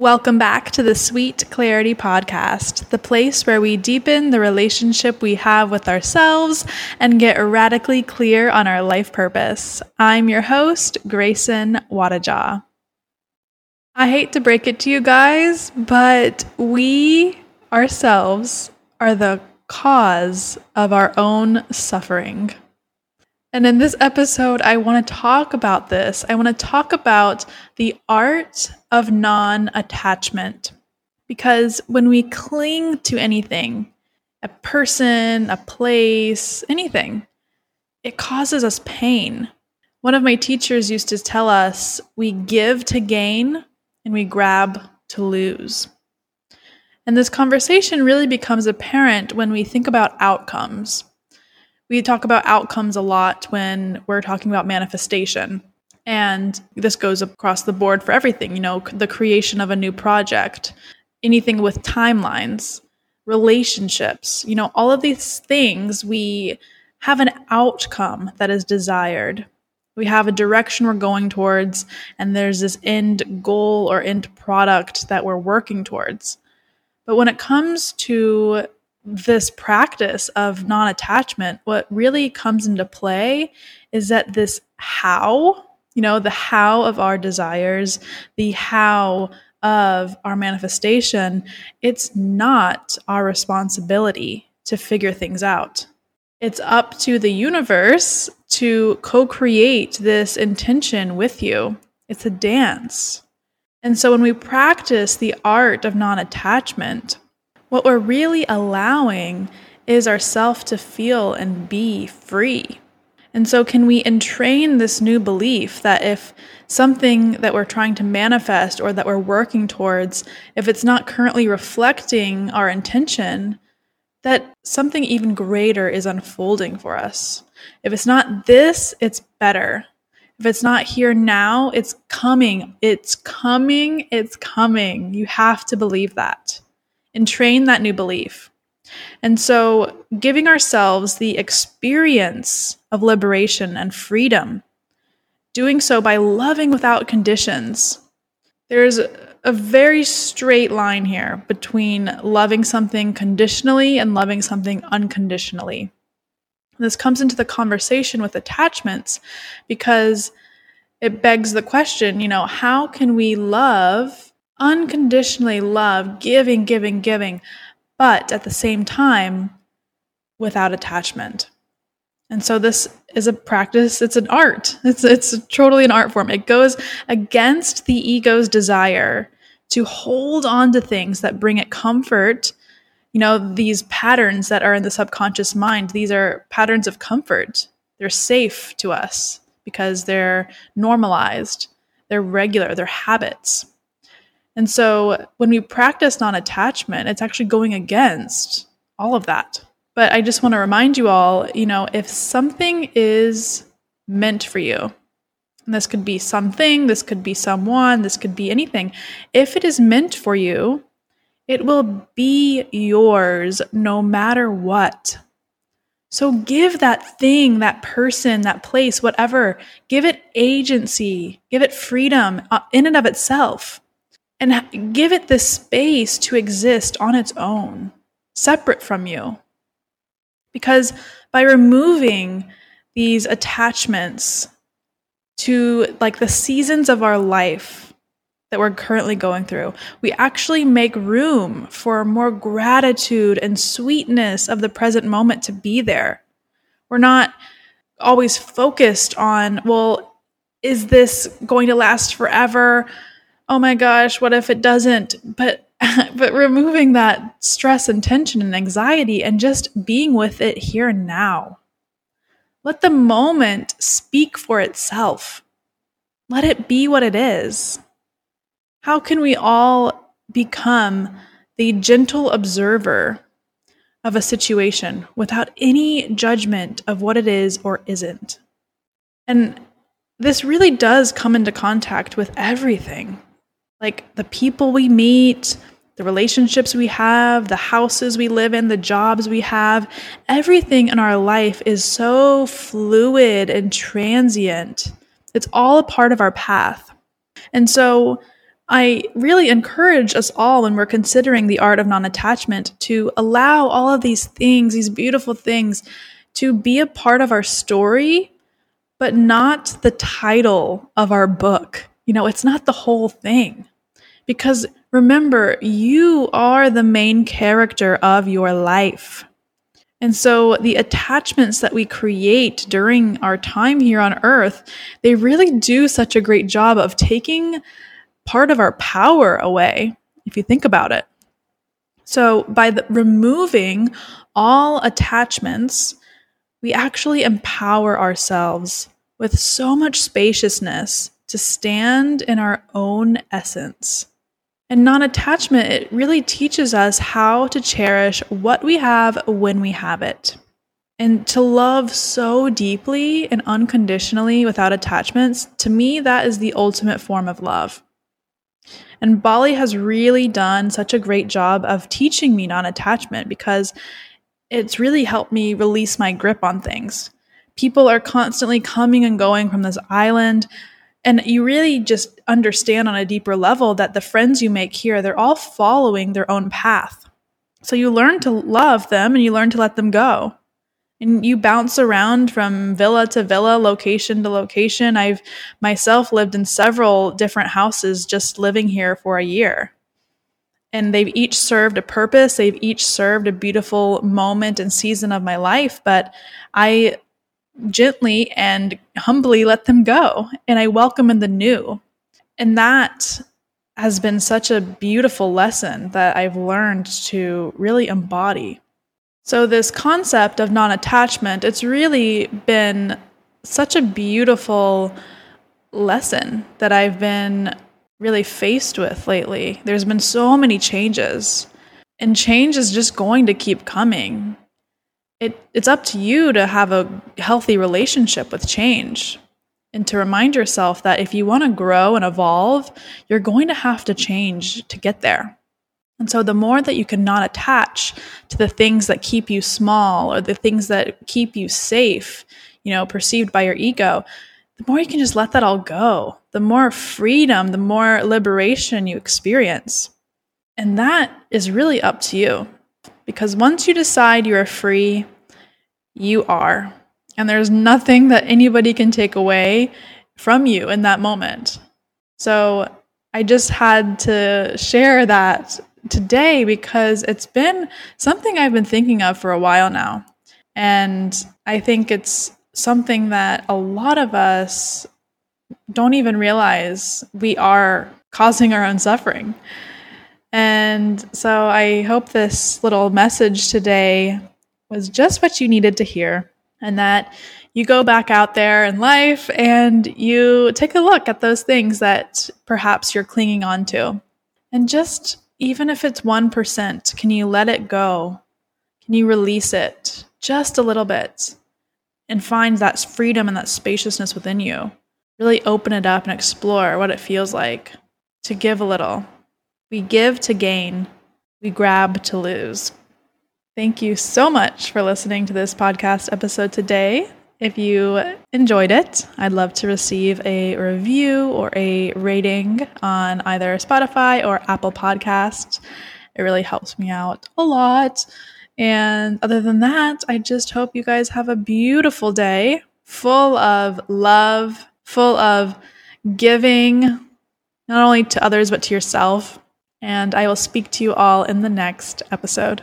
Welcome back to the Sweet Clarity Podcast, the place where we deepen the relationship we have with ourselves and get radically clear on our life purpose. I'm your host, Grayson Wadajaw. I hate to break it to you guys, but we ourselves are the cause of our own suffering. And in this episode, I want to talk about this. I want to talk about the art of non attachment. Because when we cling to anything, a person, a place, anything, it causes us pain. One of my teachers used to tell us we give to gain and we grab to lose. And this conversation really becomes apparent when we think about outcomes we talk about outcomes a lot when we're talking about manifestation. And this goes across the board for everything, you know, the creation of a new project, anything with timelines, relationships, you know, all of these things, we have an outcome that is desired. We have a direction we're going towards, and there's this end goal or end product that we're working towards. But when it comes to this practice of non attachment, what really comes into play is that this how, you know, the how of our desires, the how of our manifestation, it's not our responsibility to figure things out. It's up to the universe to co create this intention with you. It's a dance. And so when we practice the art of non attachment, what we're really allowing is ourself to feel and be free. And so, can we entrain this new belief that if something that we're trying to manifest or that we're working towards, if it's not currently reflecting our intention, that something even greater is unfolding for us? If it's not this, it's better. If it's not here now, it's coming. It's coming. It's coming. You have to believe that and train that new belief. And so, giving ourselves the experience of liberation and freedom, doing so by loving without conditions. There's a very straight line here between loving something conditionally and loving something unconditionally. This comes into the conversation with attachments because it begs the question you know, how can we love unconditionally love, giving, giving, giving, but at the same time, without attachment. And so this is a practice, it's an art. It's it's totally an art form. It goes against the ego's desire to hold on to things that bring it comfort. You know, these patterns that are in the subconscious mind, these are patterns of comfort. They're safe to us because they're normalized, they're regular, they're habits. And so when we practice non attachment, it's actually going against all of that. But I just want to remind you all you know, if something is meant for you, and this could be something, this could be someone, this could be anything, if it is meant for you, it will be yours no matter what. So give that thing, that person, that place, whatever, give it agency, give it freedom uh, in and of itself and give it the space to exist on its own, separate from you. Because by removing these attachments to like the seasons of our life that we're currently going through, we actually make room for more gratitude and sweetness of the present moment to be there. We're not always focused on, well, is this going to last forever? Oh my gosh, what if it doesn't? But but removing that stress and tension and anxiety and just being with it here and now. Let the moment speak for itself. Let it be what it is. How can we all become the gentle observer of a situation without any judgment of what it is or isn't? And this really does come into contact with everything like the people we meet, the relationships we have, the houses we live in, the jobs we have, everything in our life is so fluid and transient. It's all a part of our path. And so I really encourage us all when we're considering the art of non attachment to allow all of these things, these beautiful things, to be a part of our story, but not the title of our book. You know, it's not the whole thing. Because remember, you are the main character of your life. And so the attachments that we create during our time here on earth, they really do such a great job of taking part of our power away, if you think about it. So by the, removing all attachments, we actually empower ourselves with so much spaciousness to stand in our own essence. And non attachment, it really teaches us how to cherish what we have when we have it. And to love so deeply and unconditionally without attachments, to me, that is the ultimate form of love. And Bali has really done such a great job of teaching me non attachment because it's really helped me release my grip on things. People are constantly coming and going from this island and you really just understand on a deeper level that the friends you make here they're all following their own path. So you learn to love them and you learn to let them go. And you bounce around from villa to villa location to location. I've myself lived in several different houses just living here for a year. And they've each served a purpose. They've each served a beautiful moment and season of my life. But i gently and humbly let them go. And I welcome in the new. And that has been such a beautiful lesson that I've learned to really embody. So, this concept of non attachment, it's really been such a beautiful lesson that I've been really faced with lately. There's been so many changes, and change is just going to keep coming it, it's up to you to have a healthy relationship with change and to remind yourself that if you want to grow and evolve, you're going to have to change to get there. And so, the more that you can not attach to the things that keep you small or the things that keep you safe, you know, perceived by your ego, the more you can just let that all go, the more freedom, the more liberation you experience. And that is really up to you. Because once you decide you are free, you are. And there's nothing that anybody can take away from you in that moment. So I just had to share that today because it's been something I've been thinking of for a while now. And I think it's something that a lot of us don't even realize we are causing our own suffering. And so I hope this little message today was just what you needed to hear, and that you go back out there in life and you take a look at those things that perhaps you're clinging on to. And just even if it's 1%, can you let it go? Can you release it just a little bit and find that freedom and that spaciousness within you? Really open it up and explore what it feels like to give a little we give to gain, we grab to lose. Thank you so much for listening to this podcast episode today. If you enjoyed it, I'd love to receive a review or a rating on either Spotify or Apple Podcasts. It really helps me out a lot. And other than that, I just hope you guys have a beautiful day full of love, full of giving, not only to others, but to yourself and I will speak to you all in the next episode.